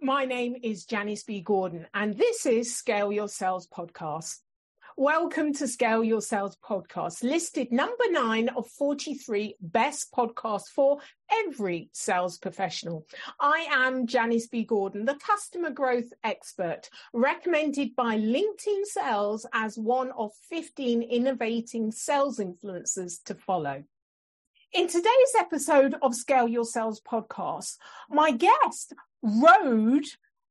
my name is Janice B. Gordon, and this is Scale Your Sales Podcast. Welcome to Scale Your Sales Podcast, listed number nine of 43 best podcasts for every sales professional. I am Janice B. Gordon, the customer growth expert, recommended by LinkedIn Sales as one of 15 innovating sales influencers to follow. In today's episode of Scale Your Sales podcast, my guest rowed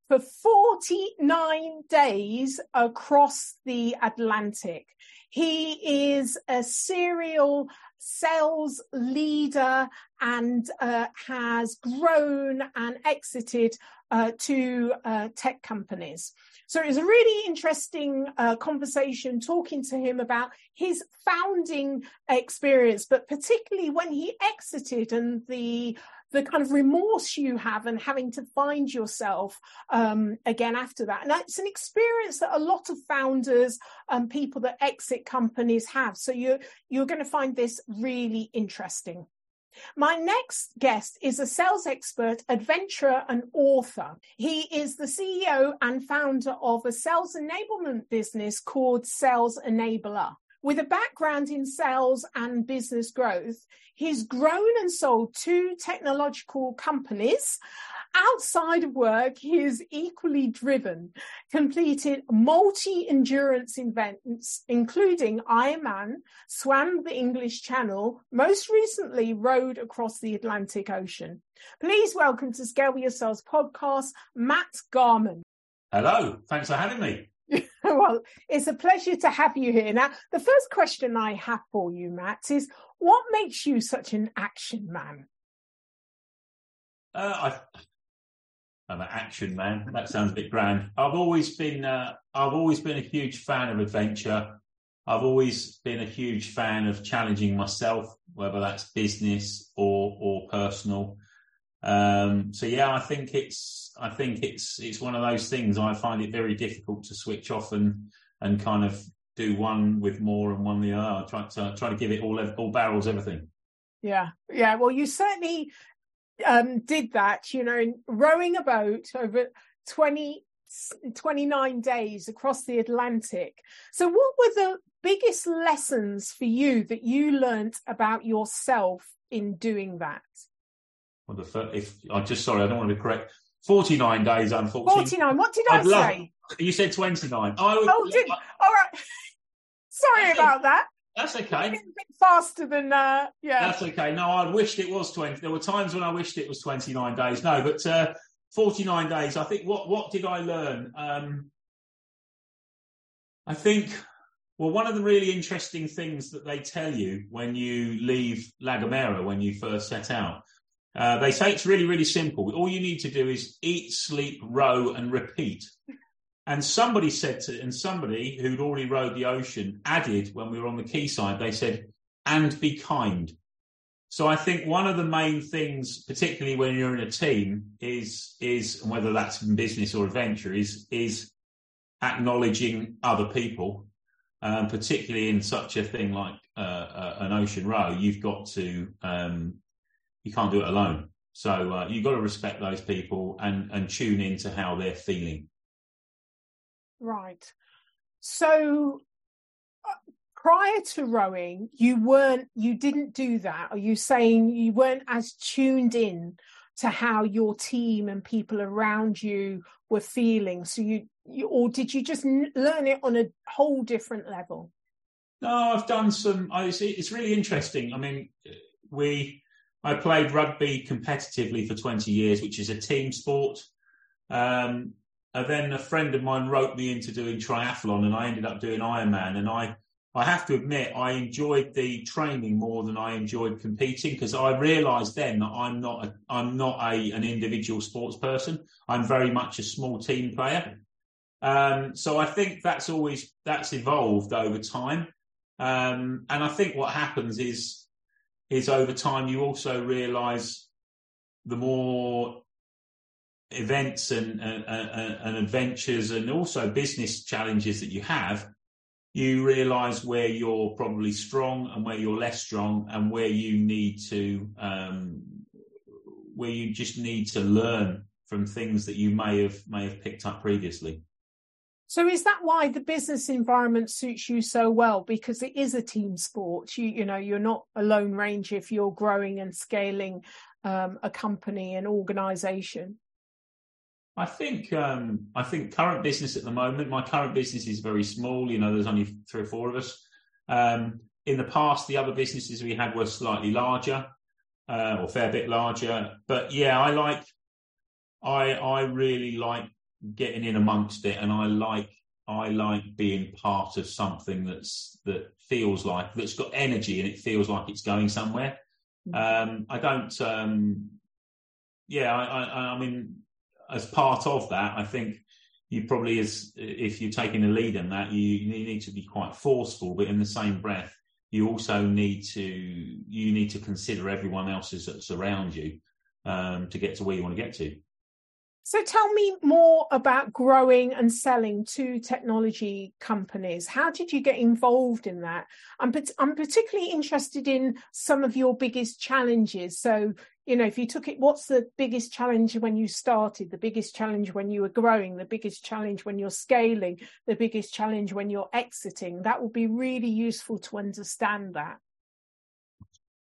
for 49 days across the Atlantic. He is a serial sales leader and uh, has grown and exited uh, two uh, tech companies. So it was a really interesting uh, conversation talking to him about his founding experience, but particularly when he exited and the the kind of remorse you have and having to find yourself um, again after that. And it's an experience that a lot of founders and people that exit companies have. So you're, you're going to find this really interesting. My next guest is a sales expert, adventurer, and author. He is the CEO and founder of a sales enablement business called SalesEnabla. With a background in sales and business growth, he's grown and sold two technological companies. Outside of work, he is equally driven, completed multi endurance events, including Ironman, swam the English Channel, most recently rowed across the Atlantic Ocean. Please welcome to Scale Your Sales podcast, Matt Garman. Hello, thanks for having me. well, it's a pleasure to have you here. Now, the first question I have for you, Matt, is what makes you such an action man? Uh, I, am an action man. That sounds a bit grand. I've always been, uh, I've always been a huge fan of adventure. I've always been a huge fan of challenging myself, whether that's business or or personal. Um, so yeah, I think it's I think it's it's one of those things. I find it very difficult to switch off and and kind of do one with more and one the other. I try to try to give it all all barrels, everything. Yeah, yeah. Well, you certainly um, did that. You know, rowing a boat over 20, 29 days across the Atlantic. So, what were the biggest lessons for you that you learnt about yourself in doing that? The first, if I just sorry, I don't want to be correct. Forty nine days, unfortunately. Forty nine. What did I I'd say? Love, you said twenty nine. oh, did I, all right. sorry about that. That's okay. A bit faster than uh, yeah. That's okay. No, I wished it was twenty. There were times when I wished it was twenty nine days. No, but uh, forty nine days. I think what what did I learn? Um, I think well, one of the really interesting things that they tell you when you leave La Gomera when you first set out uh, they say it's really, really simple. All you need to do is eat, sleep, row, and repeat. And somebody said to, and somebody who'd already rowed the ocean added when we were on the quayside, they said, and be kind. So I think one of the main things, particularly when you're in a team, is is whether that's in business or adventure, is is acknowledging other people, um, particularly in such a thing like uh, uh, an ocean row. You've got to um, you can't do it alone. So uh, you've got to respect those people and and tune into how they're feeling. Right. So uh, prior to rowing, you weren't, you didn't do that. Are you saying you weren't as tuned in to how your team and people around you were feeling? So you, you or did you just learn it on a whole different level? No, I've done some. I, it's, it's really interesting. I mean, we I played rugby competitively for 20 years, which is a team sport. Um, and then a friend of mine wrote me into doing triathlon, and I ended up doing Ironman. And I, I have to admit, I enjoyed the training more than I enjoyed competing because I realised then that I'm not, a, I'm not a, an individual sports person. I'm very much a small team player. Um, so I think that's always that's evolved over time. Um, and I think what happens is is over time you also realize the more events and, and, and, adventures and also business challenges that you have, you realize where you're probably strong and where you're less strong and where you need to, um, where you just need to learn from things that you may have may have picked up previously. So is that why the business environment suits you so well? Because it is a team sport. You you know you're not a lone ranger if you're growing and scaling um, a company, an organisation. I think um, I think current business at the moment. My current business is very small. You know, there's only three or four of us. Um, in the past, the other businesses we had were slightly larger, uh, or fair bit larger. But yeah, I like. I I really like getting in amongst it, and I like I like being part of something that's that feels like that's got energy and it feels like it's going somewhere. Mm. Um, I don't. Um, yeah, I, I, I mean, as part of that, I think you probably as if you're taking a lead in that, you, you need to be quite forceful, but in the same breath, you also need to you need to consider everyone else's that's around you um, to get to where you want to get to. So tell me more about growing and selling two technology companies. How did you get involved in that? I'm, I'm particularly interested in some of your biggest challenges. So, you know, if you took it, what's the biggest challenge when you started, the biggest challenge when you were growing, the biggest challenge when you're scaling, the biggest challenge when you're exiting? That would be really useful to understand that.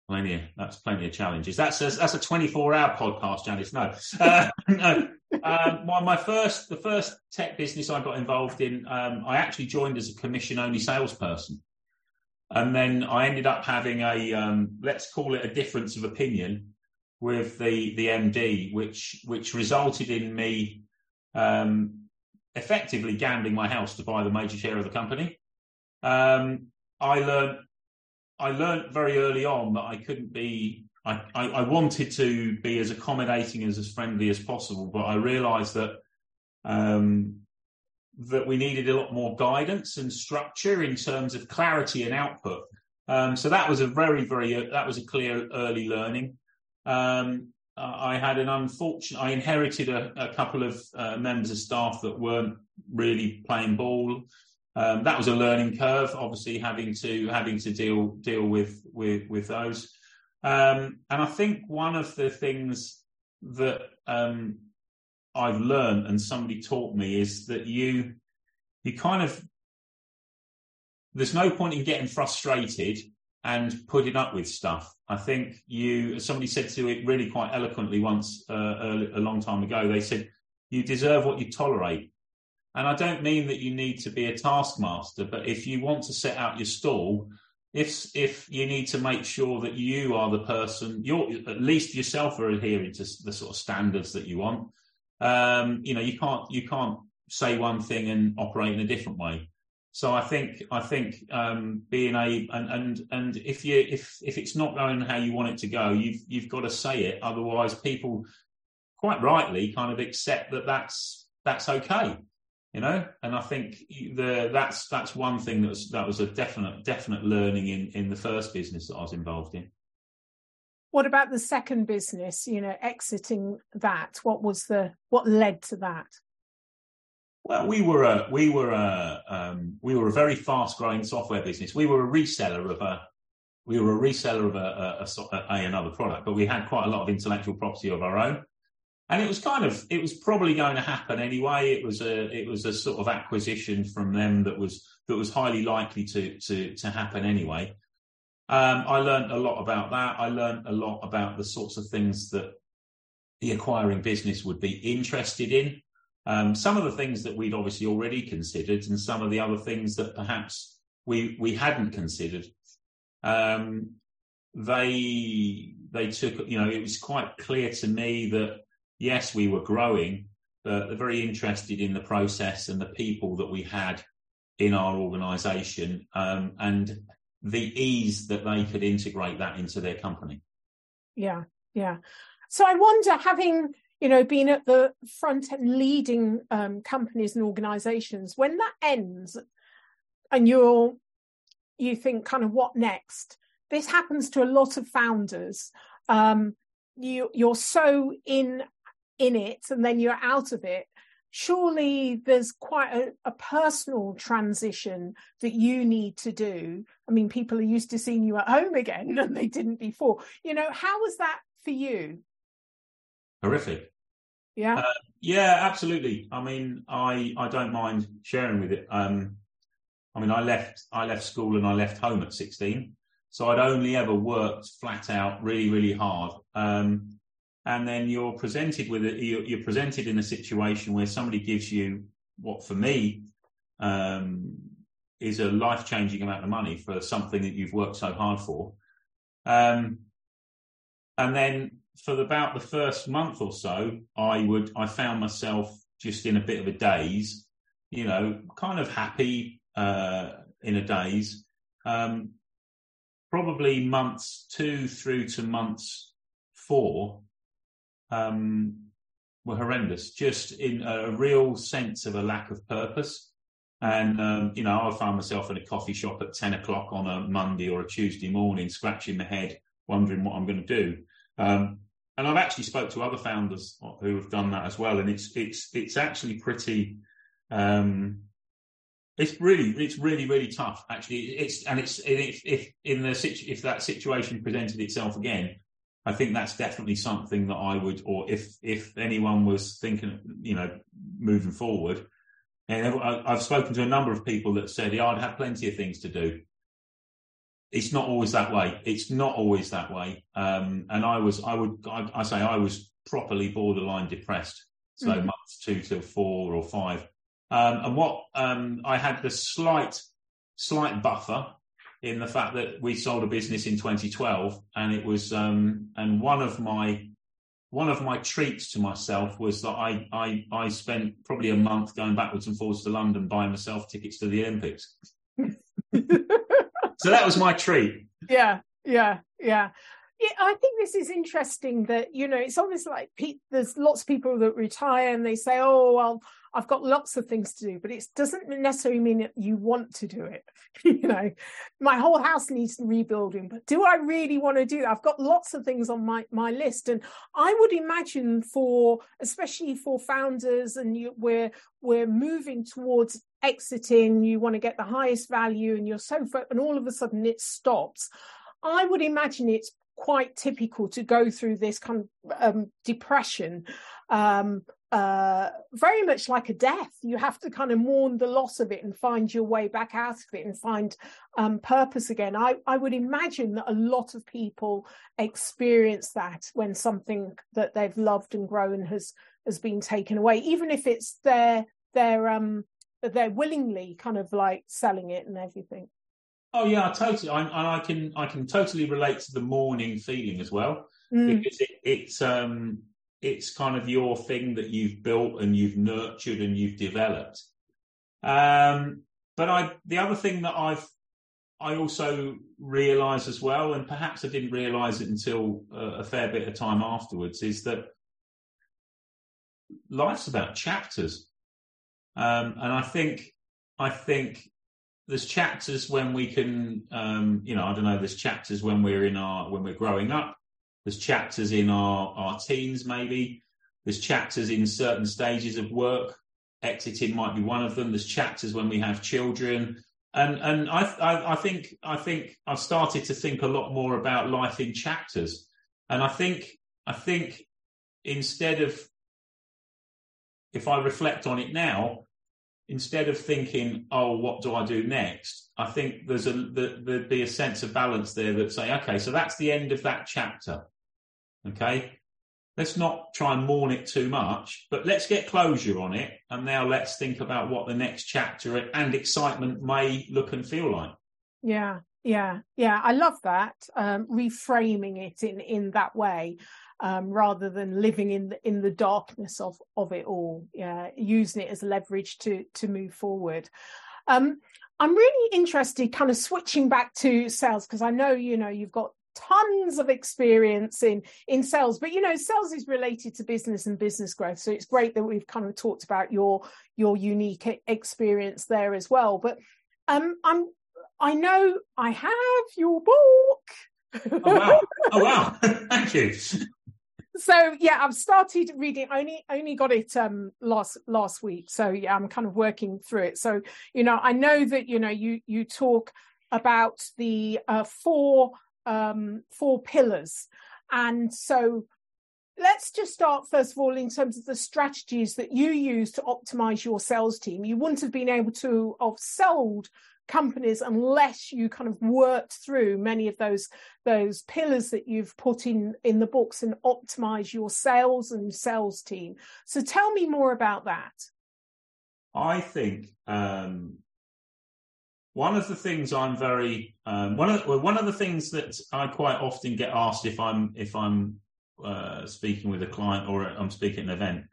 Plenty, of, that's plenty of challenges. That's a, that's a 24 hour podcast, Janice. No, uh, no. Um, my, my, first, the first tech business I got involved in, um, I actually joined as a commission only salesperson. And then I ended up having a, um, let's call it a difference of opinion with the, the MD, which, which resulted in me, um, effectively gambling my house to buy the major share of the company. Um, I learned I learned very early on that I couldn't be. I, I, wanted to be as accommodating as as friendly as possible, but I realised that um, that we needed a lot more guidance and structure in terms of clarity and output. Um, so that was a very, very that was a clear early learning. Um, I had an unfortunate. I inherited a, a couple of uh, members of staff that weren't really playing ball. Um, that was a learning curve, obviously having to having to deal deal with with with those. Um, and I think one of the things that um, I've learned and somebody taught me is that you you kind of there's no point in getting frustrated and putting up with stuff. I think you somebody said to it really quite eloquently once uh, a, a long time ago. They said you deserve what you tolerate. And I don't mean that you need to be a taskmaster, but if you want to set out your stall, if if you need to make sure that you are the person, you're at least yourself are adhering to the sort of standards that you want. Um, you know, you can't you can't say one thing and operate in a different way. So I think I think um, being a and, and and if you if if it's not going how you want it to go, you've you've got to say it. Otherwise, people quite rightly kind of accept that that's that's okay you know? And i think the that's that's one thing that was that was a definite definite learning in in the first business that i was involved in. What about the second business you know exiting that? What was the what led to that? Well we were a we were a um, we were a very fast growing software business. We were a reseller of a we were a reseller of a, a, a, a another product but we had quite a lot of intellectual property of our own and it was kind of it was probably going to happen anyway. It was a it was a sort of acquisition from them that was that was highly likely to to to happen anyway. Um, I learned a lot about that. I learned a lot about the sorts of things that the acquiring business would be interested in. Um, some of the things that we'd obviously already considered, and some of the other things that perhaps we we hadn't considered. Um, they they took you know it was quite clear to me that yes, we were growing, but very interested in the process and the people that we had in our organisation um, and the ease that they could integrate that into their company. Yeah, yeah. So I wonder, having you know been at the front and leading um, companies and organisations, when that ends, and you're you think kind of what next? This happens to a lot of founders. Um, you you're so in in it and then you're out of it surely there's quite a, a, personal transition that you need to do i mean people are used to seeing you at home again and they didn't before you know how was that for you horrific Yeah. Uh, yeah, absolutely. I mean, I I don't mind sharing with it. Um, I mean, I left I left school and I left home at 16, so I'd only ever worked flat out, really, really hard. Um, and then you're presented with it. You're, presented in a situation where somebody gives you what, for me, um, is a life changing amount of money for something that you've worked so hard for. Um, and then for about the first month or so, I would I found myself just in a bit of a daze, you know, kind of happy uh, in a daze. Um, probably months two through to months four um, were horrendous, just in a, real sense of a lack of purpose. And, um, you know, I found myself in a coffee shop at 10 o'clock on a Monday or a Tuesday morning, scratching my head, wondering what I'm going to do. Um, and I've actually spoke to other founders who have done that as well, and it's it's it's actually pretty. Um, it's really it's really really tough actually. It's and it's if, if in the if that situation presented itself again, I think that's definitely something that I would, or if if anyone was thinking, you know, moving forward. And I've spoken to a number of people that said, "Yeah, I'd have plenty of things to do." it's not always that way. It's not always that way. Um, and I was, I would, I, I, say I was properly borderline depressed. So mm. months two till four or five. Um, and what, um, I had the slight, slight buffer in the fact that we sold a business in 2012 and it was, um, and one of my, one of my treats to myself was that I, I, I spent probably a month going backwards and forwards to London buying myself tickets to the Olympics. so that was my treat. Yeah, yeah, yeah. Yeah, I think this is interesting that you know it's almost like pe- there's lots of people that retire and they say, "Oh, well, I've got lots of things to do," but it doesn't necessarily mean that you want to do it. you know, my whole house needs rebuilding, but do I really want to do that? I've got lots of things on my my list, and I would imagine for especially for founders, and you, we're we're moving towards exiting. You want to get the highest value, and you're so and all of a sudden it stops. I would imagine it's quite typical to go through this kind of um, depression um, uh, very much like a death. You have to kind of mourn the loss of it and find your way back out of it and find um, purpose again. I, I would imagine that a lot of people experience that when something that they've loved and grown has has been taken away, even if it's their their um they're willingly kind of like selling it and everything. Oh yeah, I totally. I, I can I can totally relate to the mourning feeling as well mm. because it, it's um it's kind of your thing that you've built and you've nurtured and you've developed. Um, but I the other thing that I've I also realise as well, and perhaps I didn't realise it until a, a fair bit of time afterwards, is that life's about chapters, um, and I think I think there's chapters when we can, um, you know, I don't know. There's chapters when we're in our when we're growing up. There's chapters in our our teens, maybe. There's chapters in certain stages of work. Exiting might be one of them. There's chapters when we have children, and and I, I I think I think I've started to think a lot more about life in chapters, and I think I think instead of if I reflect on it now, instead of thinking, "Oh, what do I do next?" I think there's a there'd be a sense of balance there that say, "Okay, so that's the end of that chapter. Okay, let's not try and mourn it too much, but let's get closure on it, and now let's think about what the next chapter and excitement may look and feel like." Yeah, yeah, yeah. I love that um, reframing it in in that way um, rather than living in the, in the darkness of of it all. Yeah, using it as leverage to to move forward. Um, I'm really interested, kind of switching back to sales because I know you know you've got tons of experience in in sales but you know sales is related to business and business growth so it's great that we've kind of talked about your your unique experience there as well but um i'm i know i have your book oh wow oh wow thank you so yeah i've started reading only only got it um last last week. So yeah i'm kind of working through it. So you know i know that you know you you talk about the uh, four um four pillars. And so let's just start first of all in terms of the strategies that you use to optimize your sales team. You wouldn't have been able to have sold companies unless you kind of worked through many of those those pillars that you've put in in the books and optimize your sales and sales team. So tell me more about that. I think um, one of the things i'm very um, one of one of the things that i quite often get asked if i'm if i'm uh, speaking with a client or i'm speaking at an event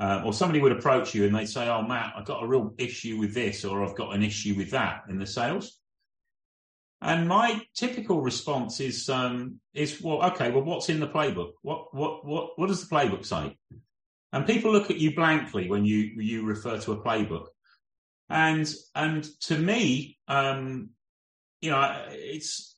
uh, or somebody would approach you and they'd say, "Oh, Matt, I've got a real issue with this, or I've got an issue with that in the sales." And my typical response is, um, "Is well, okay. Well, what's in the playbook? What what what what does the playbook say?" And people look at you blankly when you you refer to a playbook. And and to me, um, you know, it's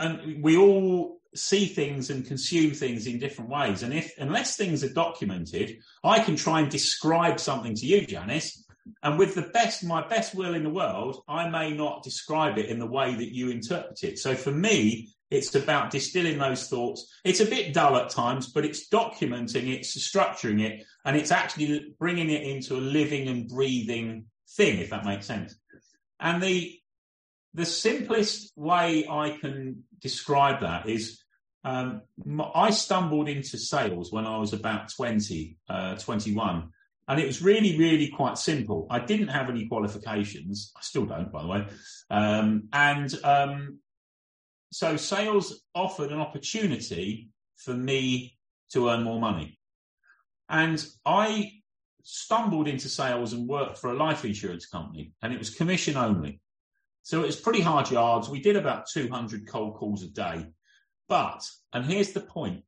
and we all see things and consume things in different ways. And if unless things are documented, I can try and describe something to you, Janice. And with the best, my best will in the world, I may not describe it in the way that you interpret it. So for me, it's about distilling those thoughts. It's a bit dull at times, but it's documenting, it's structuring it, and it's actually bringing it into a living and breathing thing, if that makes sense. And the the simplest way I can describe that is um, I stumbled into sales when I was about 20, uh, 21. And it was really, really quite simple. I didn't have any qualifications. I still don't, by the way. Um, and um, so sales offered an opportunity for me to earn more money. And I stumbled into sales and worked for a life insurance company, and it was commission only. So it was pretty hard yards. We did about 200 cold calls a day. But, and here's the point,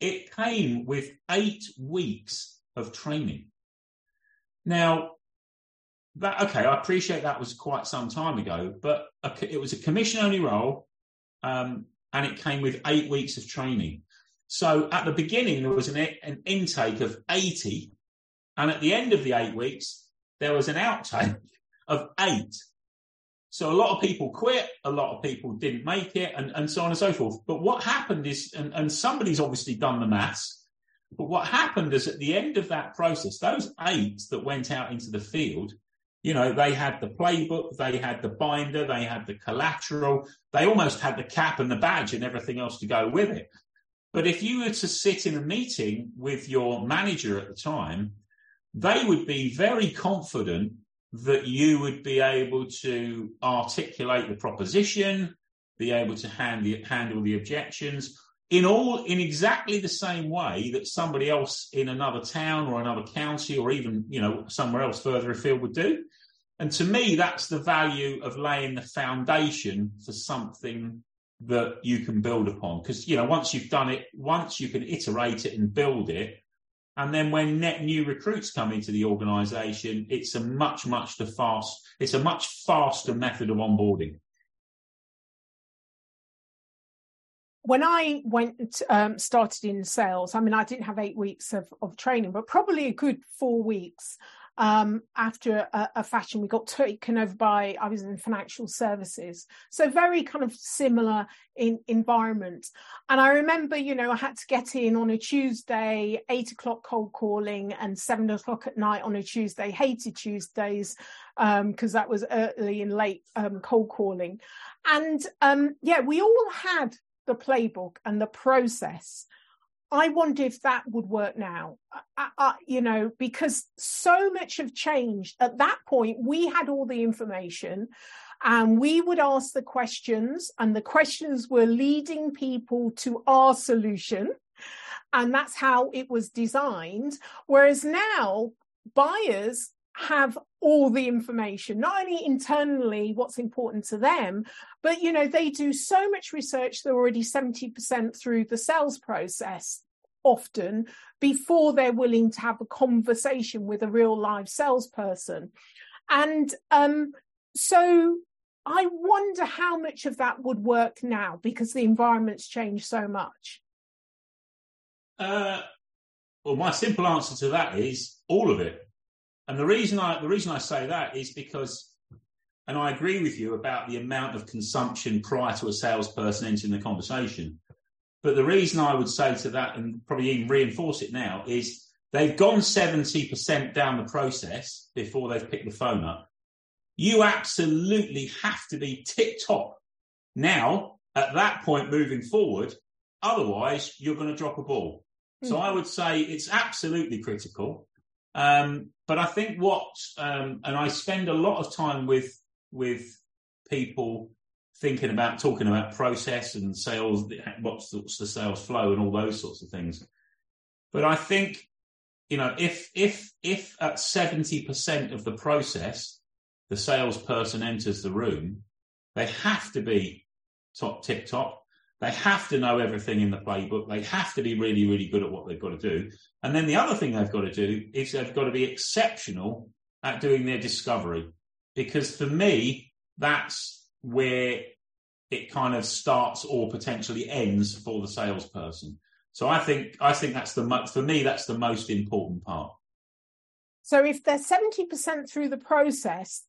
it came with eight weeks of training. Now, that okay, I appreciate that was quite some time ago, but it was a commission only role, um, and it came with eight weeks of training. So at the beginning, there was an, an intake of 80, and at the end of the eight weeks, there was an outtake of eight. So a lot of people quit, a lot of people didn't make it, and, and so on and so forth. But what happened is, and, and somebody's obviously done the maths, but what happened is at the end of that process, those eight that went out into the field, you know, they had the playbook, they had the binder, they had the collateral, they almost had the cap and the badge and everything else to go with it. But if you were to sit in a meeting with your manager at the time, they would be very confident that you would be able to articulate the proposition, be able to hand the, handle the objections in all in exactly the same way that somebody else in another town or another county or even you know somewhere else further afield would do. And to me, that's the value of laying the foundation for something that you can build upon. Because you know, once you've done it, once you can iterate it and build it, and then when net new recruits come into the organisation, it's a much, much the fast, it's a much faster method of onboarding. When I went um, started in sales, I mean, I didn't have eight weeks of, of training, but probably a good four weeks um, after a, a, fashion. We got taken over by, I was in financial services. So very kind of similar in environment. And I remember, you know, I had to get in on a Tuesday, eight o'clock cold calling and seven o'clock at night on a Tuesday. Hated Tuesdays because um, that was early and late um, cold calling. And um, yeah, we all had the playbook and the process I wonder if that would work now. I, I, you know, because so much have changed. At that point, we had all the information and we would ask the questions, and the questions were leading people to our solution. And that's how it was designed. Whereas now, buyers have all the information, not only internally what's important to them, but you know, they do so much research, they're already 70% through the sales process often before they're willing to have a conversation with a real live salesperson. And um, so I wonder how much of that would work now because the environment's changed so much. Uh, well, my simple answer to that is all of it. And the reason I the reason I say that is because, and I agree with you about the amount of consumption prior to a salesperson entering the conversation. But the reason I would say to that and probably even reinforce it now is they've gone 70% down the process before they've picked the phone up. You absolutely have to be tip top now at that point moving forward. Otherwise, you're going to drop a ball. So hmm. I would say it's absolutely critical. Um, but I think what, um, and I spend a lot of time with with people thinking about talking about process and sales, what's the, sales flow and all those sorts of things. But I think, you know, if if if at seventy percent of the process the salesperson enters the room, they have to be top tip top. They have to know everything in the playbook. They have to be really, really good at what they've got to do. And then the other thing they've got to do is they've got to be exceptional at doing their discovery. Because for me, that's where it kind of starts or potentially ends for the salesperson. So I think I think that's the for me that's the most important part. So if they're seventy percent through the process,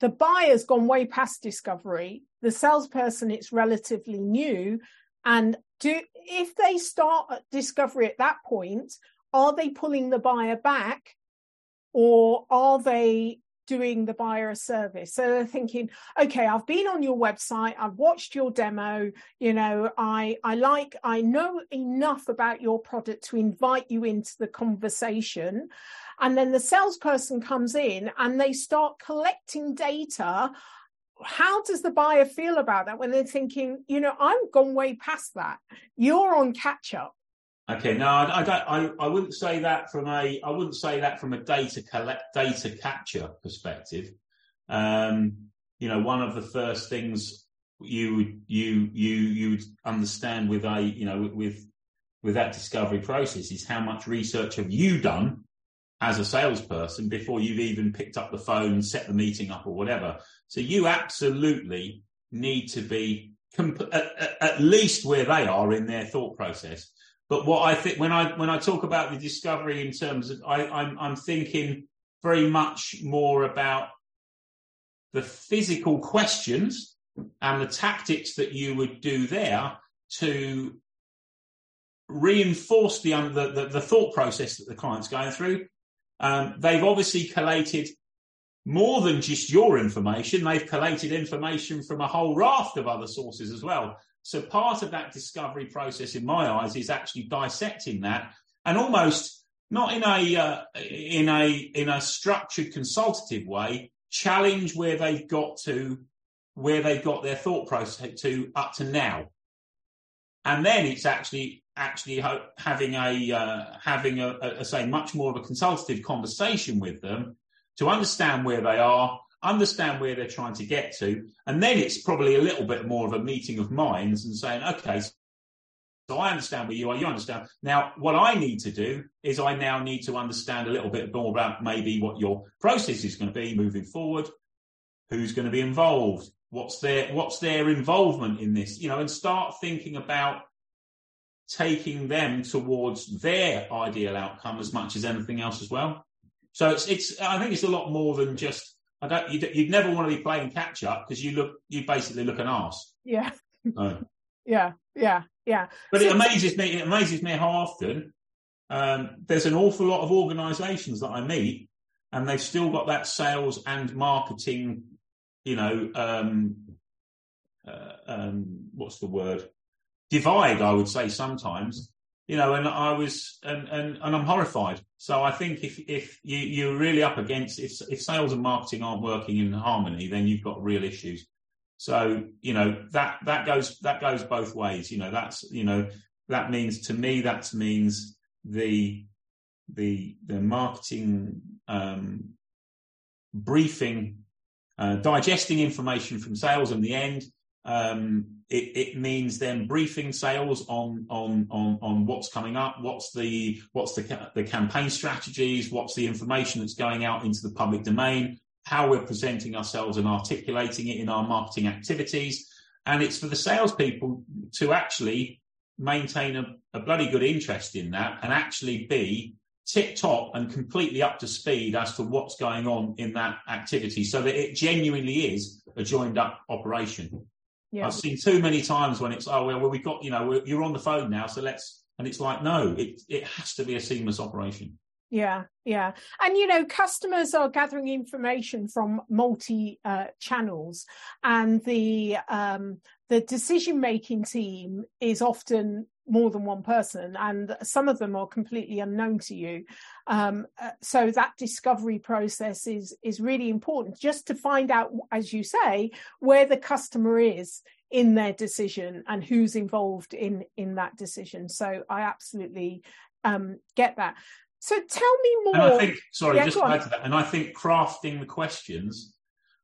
the buyer's gone way past discovery. The salesperson it's relatively new, and do if they start at discovery at that point, are they pulling the buyer back, or are they doing the buyer a service. So they're thinking, okay, I've been on your website, I've watched your demo, you know, I I like I know enough about your product to invite you into the conversation. And then the salesperson comes in and they start collecting data. How does the buyer feel about that when they're thinking, you know, I'm gone way past that. You're on catch up. Okay, no, I, I, don't. I, I wouldn't say that from a. I wouldn't say that from a data collect data capture perspective. Um, you know, one of the first things you would you you you would understand with a you know with with that discovery process is how much research have you done as a salesperson before you've even picked up the phone, set the meeting up, or whatever. So you absolutely need to be comp- at, at least where they are in their thought process. But what I think when I when I talk about the discovery in terms of I, I'm I'm thinking very much more about the physical questions and the tactics that you would do there to reinforce the, the, the, the thought process that the client's going through. Um, they've obviously collated more than just your information. They've collated information from a whole raft of other sources as well. So part of that discovery process, in my eyes, is actually dissecting that and almost not in a uh, in a in a structured consultative way, challenge where they've got to where they've got their thought process to up to now, and then it's actually actually having a uh, having a, a, a say much more of a consultative conversation with them to understand where they are understand where they're trying to get to, and then it's probably a little bit more of a meeting of minds and saying, okay, so I understand where you are, you understand. Now, what I need to do is I now need to understand a little bit more about maybe what your process is going to be moving forward, who's going to be involved, what's their what's their involvement in this, you know, and start thinking about taking them towards their ideal outcome as much as anything else as well. So it's it's I think it's a lot more than just I don't. You'd, you'd never want to be playing catch up because you look. You basically look an arse. Yeah. Yeah. Yeah. Yeah. But so, it amazes me. It amazes me how often um, there's an awful lot of organisations that I meet, and they've still got that sales and marketing. You know, um, uh, um, what's the word? Divide. I would say sometimes you know, and I was, and, and, and I'm horrified. So I think if, if you, you're really up against, if, if sales and marketing aren't working in harmony, then you've got real issues. So, you know, that, that goes, that goes both ways. You know, that's, you know, that means to me, that means the, the, the marketing, um, briefing, uh, digesting information from sales in the end, um, it, it, means then briefing sales on on on on what's coming up, what's the what's the the campaign strategies, what's the information that's going out into the public domain, how we're presenting ourselves and articulating it in our marketing activities, and it's for the salespeople to actually maintain a, a bloody good interest in that and actually be tip top and completely up to speed as to what's going on in that activity, so that it genuinely is a joined up operation. Yeah. I've seen too many times when it's, oh, well, well we got, you know, you're on the phone now, so let's, and it's like, no, it, it has to be a seamless operation. Yeah, yeah. And, you know, customers are gathering information from multi uh, channels and the, um, the decision making team is often more than one person and some of them are completely unknown to you. Um, uh, so that discovery process is is really important just to find out as you say where the customer is in their decision and who's involved in in that decision. So i absolutely um, get that so tell me more and i think sorry yeah, just to add to that and i think crafting the questions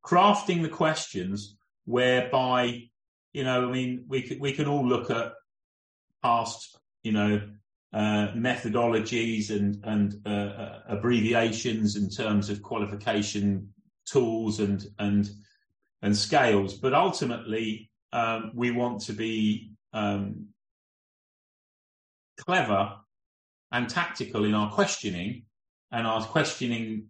crafting the questions whereby you know i mean we could, we can all look at past, you know, uh, methodologies and and uh, uh, abbreviations in terms of qualification tools and and and scales, but ultimately um, we want to be um, clever and tactical in our questioning and our questioning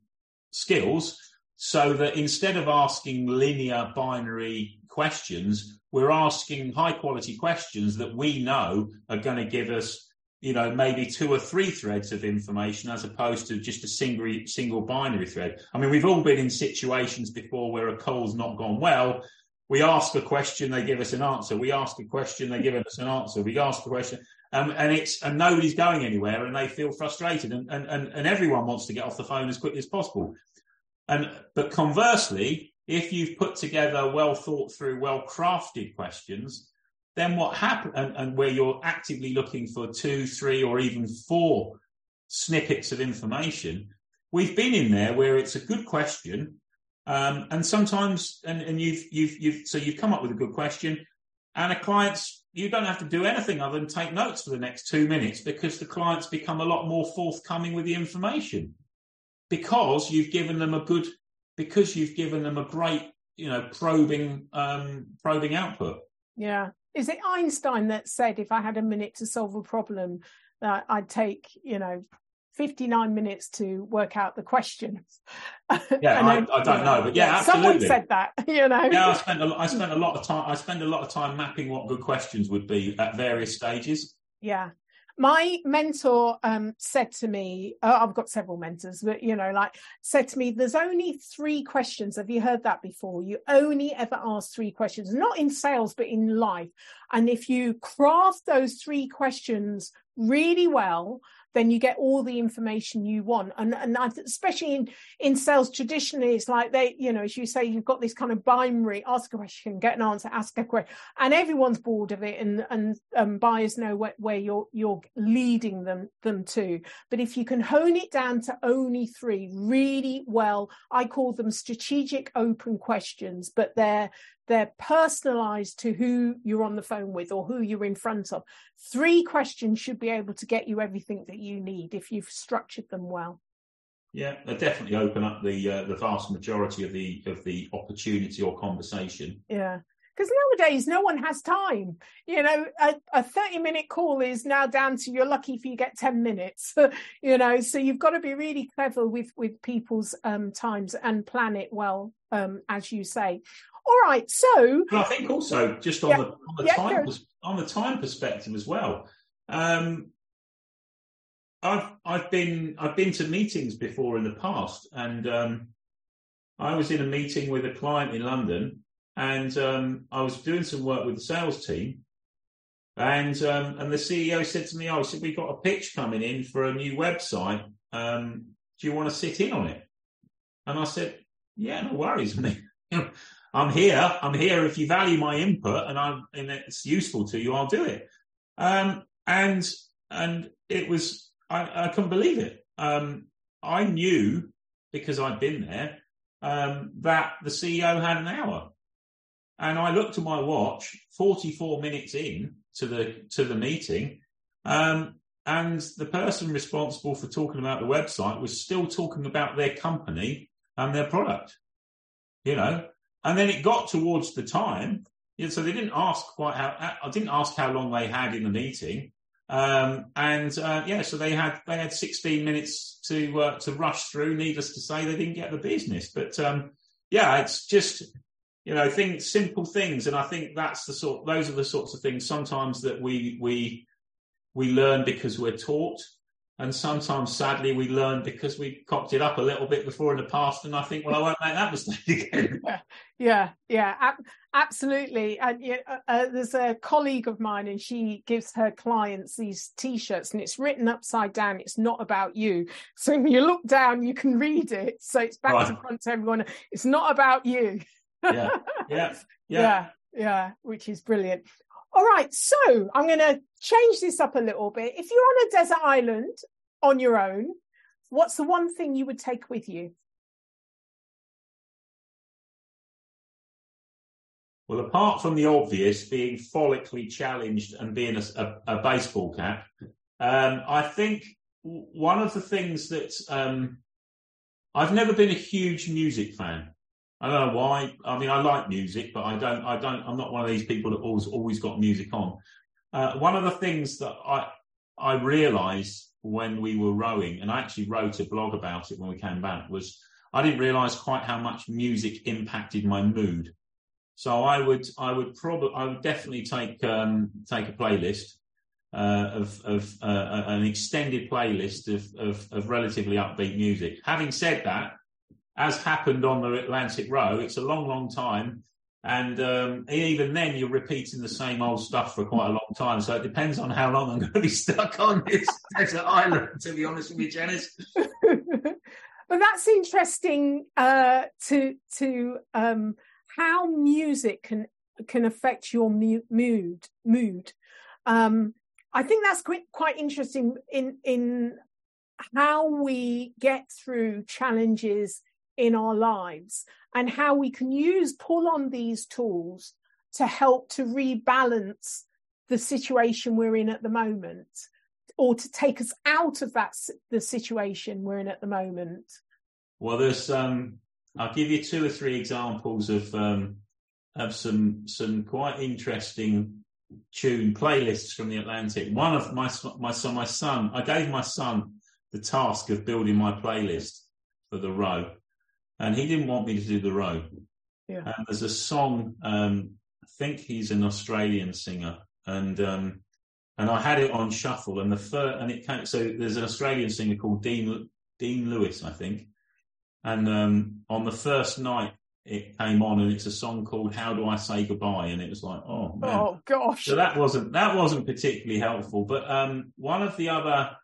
skills so that instead of asking linear binary questions, we're asking high quality questions that we know are going to give us, you know, maybe two or three threads of information as opposed to just a single single binary thread. I mean, we've all been in situations before where a call's not gone well. We ask a question, they give us an answer. We ask a question, they give us an answer. We ask a question, um, and it's and nobody's going anywhere, and they feel frustrated, and, and and and everyone wants to get off the phone as quickly as possible. And but conversely, if you've put together well thought through, well crafted questions, then what happens, and, and, where you're actively looking for two, three, or even four snippets of information, we've been in there where it's a good question, um, and sometimes, and, and you've you've you've so you've come up with a good question, and a client's you don't have to do anything other than take notes for the next two minutes because the clients become a lot more forthcoming with the information because you've given them a good because you've given them a great, you know, probing um, probing output. Yeah. Is it Einstein that said if I had a minute to solve a problem, that I'd take, you know, 59 minutes to work out the question. Yeah, I, I, don't know, but yeah, yeah someone said that. You know, yeah, I spent a, I spent a lot of time. I spend a lot of time mapping what good questions would be at various stages. Yeah, my mentor um, said to me, oh, I've got several mentors, but you know, like said to me, there's only three questions. Have you heard that before? You only ever ask three questions, not in sales, but in life. And if you craft those three questions really well, then you get all the information you want. And and especially in in sales, traditionally, it's like they, you know, as you say, you've got this kind of binary: ask a question, get an answer, ask a question, and everyone's bored of it, and and um, buyers know where, where you're you're leading them them to. But if you can hone it down to only three really well, I call them strategic open questions, but they're they're personalized to who you're on the phone with or who you're in front of. Three questions should be able to get you everything that you need if you've structured them well. Yeah, they definitely open up the uh, the vast majority of the of the opportunity or conversation. Yeah, because nowadays no one has time. You know, a, a, 30 minute call is now down to you're lucky if you get 10 minutes, you know, so you've got to be really clever with, with people's um, times and plan it well, um, as you say. All right, so. But I think also just on yeah, the, on the yeah, time, on the time perspective as well. Um, I've I've been I've been to meetings before in the past, and um, I was in a meeting with a client in London, and um, I was doing some work with the sales team, and um, and the CEO said to me, "Oh, so we've got a pitch coming in for a new website. Um, do you want to sit in on it?" And I said, "Yeah, no worries. I mean, I'm here. I'm here. If you value my input and I'm and it's useful to you, I'll do it." Um, and and it was I, I couldn't believe it. Um, I knew because I'd been there um, that the CEO had an hour and I looked at my watch, 44 minutes in to the to the meeting, um, and the person responsible for talking about the website was still talking about their company and their product. You know, and then it got towards the time, you know, so they didn't ask quite how. I didn't ask how long they had in the meeting, um, and uh, yeah, so they had they had 16 minutes to uh, to rush through. Needless to say, they didn't get the business, but um, yeah, it's just you know, things, simple things. And I think that's the sort, those are the sorts of things sometimes that we, we, we learn because we're taught. And sometimes, sadly, we learn because we cocked it up a little bit before in the past. And I think, well, I won't make that mistake again. Yeah, yeah, ab- absolutely. And uh, uh, there's a colleague of mine, and she gives her clients these T-shirts, and it's written upside down. It's not about you. So when you look down, you can read it. So it's back right. to front to everyone. It's not about you yeah, yeah, yeah, yeah, which is brilliant. All right, so I'm going to change this up a little bit. If you're on a desert island on your own, what's the one thing you would take with you? Well, apart from the obvious, being follically challenged and being a, a, a baseball cap, um, I think one of the things that um, I've never been a huge music fan. I don't know why. I mean, I like music, but I don't. I don't. I'm not one of these people that always always got music on. Uh, one of the things that I I realised when we were rowing, and I actually wrote a blog about it when we came back, was I didn't realise quite how much music impacted my mood. So I would I would probably I would definitely take um, take a playlist uh, of of uh, an extended playlist of, of of relatively upbeat music. Having said that as happened on the Atlantic Row, it's a long, long time. And um, even then, you're repeating the same old stuff for quite a long time. So it depends on how long I'm going to be stuck on this desert island, to be honest with you, Janice. but that's interesting uh, to to um, how music can can affect your mu- mood mood. Um, I think that's quite quite interesting in in how we get through challenges in our lives and how we can use pull on these tools to help to rebalance the situation we're in at the moment or to take us out of that the situation we're in at the moment. Well there's um i'll give you two or three examples of um of some some quite interesting tune playlists from the atlantic. One of my my son my son i gave my son the task of building my playlist for the row and he didn't want me to do the row. Yeah. And there's a song. Um, I think he's an Australian singer, and um, and I had it on shuffle, and the first, and it came. So there's an Australian singer called Dean Dean Lewis, I think, and um, on the first night it came on, and it's a song called "How Do I Say Goodbye," and it was like, oh man, oh gosh. So that wasn't that wasn't particularly helpful. But um, one of the other,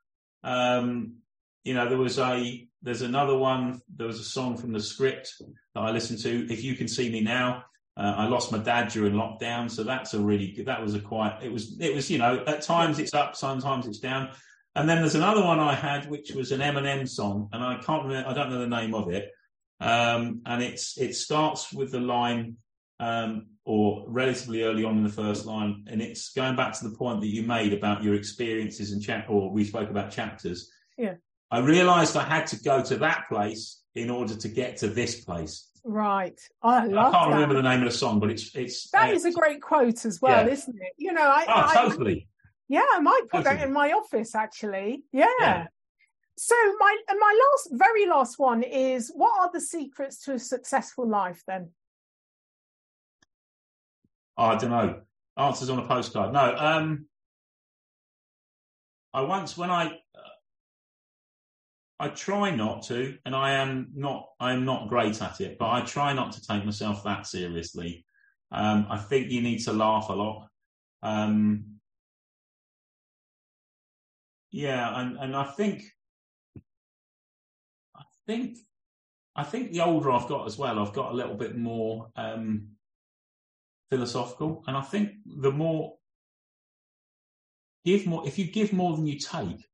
um, you know, there was a there's another one. There was a song from the script that I listened to. If you can see me now, uh, I lost my dad during lockdown, so that's a really good. That was a quite. It was. It was. You know, at times it's up, sometimes it's down. And then there's another one I had, which was an Eminem song, and I can't remember. I don't know the name of it. Um, and it's it starts with the line, um, or relatively early on in the first line, and it's going back to the point that you made about your experiences and chat, or we spoke about chapters. Yeah. I realised I had to go to that place in order to get to this place. Right. I love I can't that. remember the name of the song, but it's it's that is a great quote as well, yeah. isn't it? You know, I, oh, I totally. Yeah, I might put totally. that in my office actually. Yeah. yeah. So my my last very last one is what are the secrets to a successful life then? Oh, I don't know. Answers on a postcard. No. Um I once when I I try not to, and I am not. I am not great at it, but I try not to take myself that seriously. Um, I think you need to laugh a lot. Um, yeah, and and I think, I think, I think the older I've got as well, I've got a little bit more um, philosophical, and I think the more give more. If you give more than you take,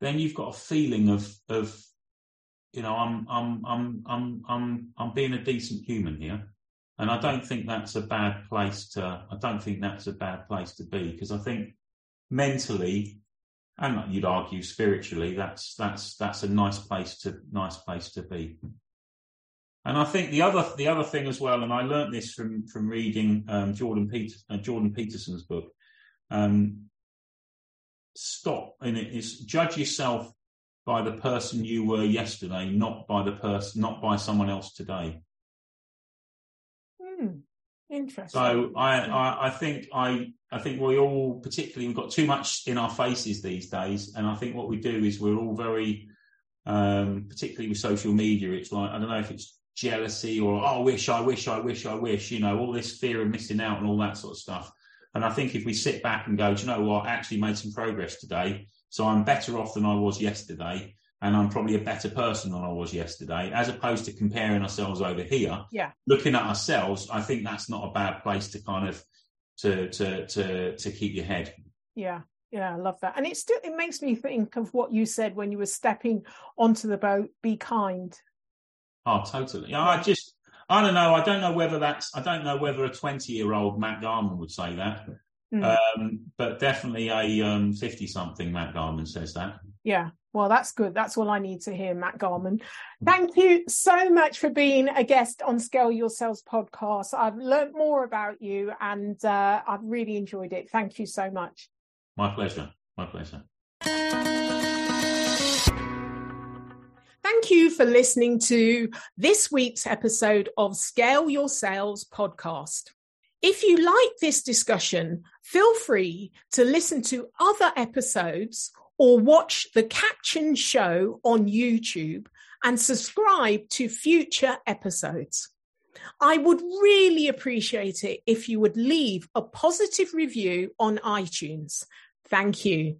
then you've got a feeling of of you know I'm I'm I'm I'm I'm I'm being a decent human here, and I don't think that's a bad place to. I don't think that's a bad place to be because I think mentally, and you'd argue spiritually, that's that's that's a nice place to nice place to be. And I think the other the other thing as well, and I learned this from from reading um, Jordan Peter, uh, Jordan Peterson's book. Um, stop and it is judge yourself by the person you were yesterday, not by the person, not by someone else today. Hmm. Interesting. So I, I, I think I, I think we all, particularly, we've got too much in our faces these days, and I think what we do is we're all very, um, particularly with social media. It's like I don't know if it's jealousy or oh, I wish, I wish, I wish, I wish. You know, all this fear of missing out and all that sort of stuff. And I think if we sit back and go, do you know what? I actually made some progress today, so I'm better off than I was yesterday and I'm probably a better person than I was yesterday, as opposed to comparing ourselves over here. Yeah. Looking at ourselves, I think that's not a bad place to kind of to to to to keep your head. Yeah. Yeah, I love that. And it still it makes me think of what you said when you were stepping onto the boat, be kind. Oh, totally. I just I don't know. I don't know whether that's I don't know whether a 20 year old Matt Garman would say that. Mm. Um, but definitely a um, 50 something Matt Garman says that. Yeah. Well, that's good. That's all I need to hear, Matt Garman. Thank you so much for being a guest on Scale Your Sales podcast. I've learned more about you and uh, I've really enjoyed it. Thank you so much. My pleasure. My pleasure. Thank you for listening to this week's episode of Scale Your Sales podcast. If you like this discussion, feel free to listen to other episodes or watch the caption show on YouTube and subscribe to future episodes. I would really appreciate it if you would leave a positive review on iTunes. Thank you.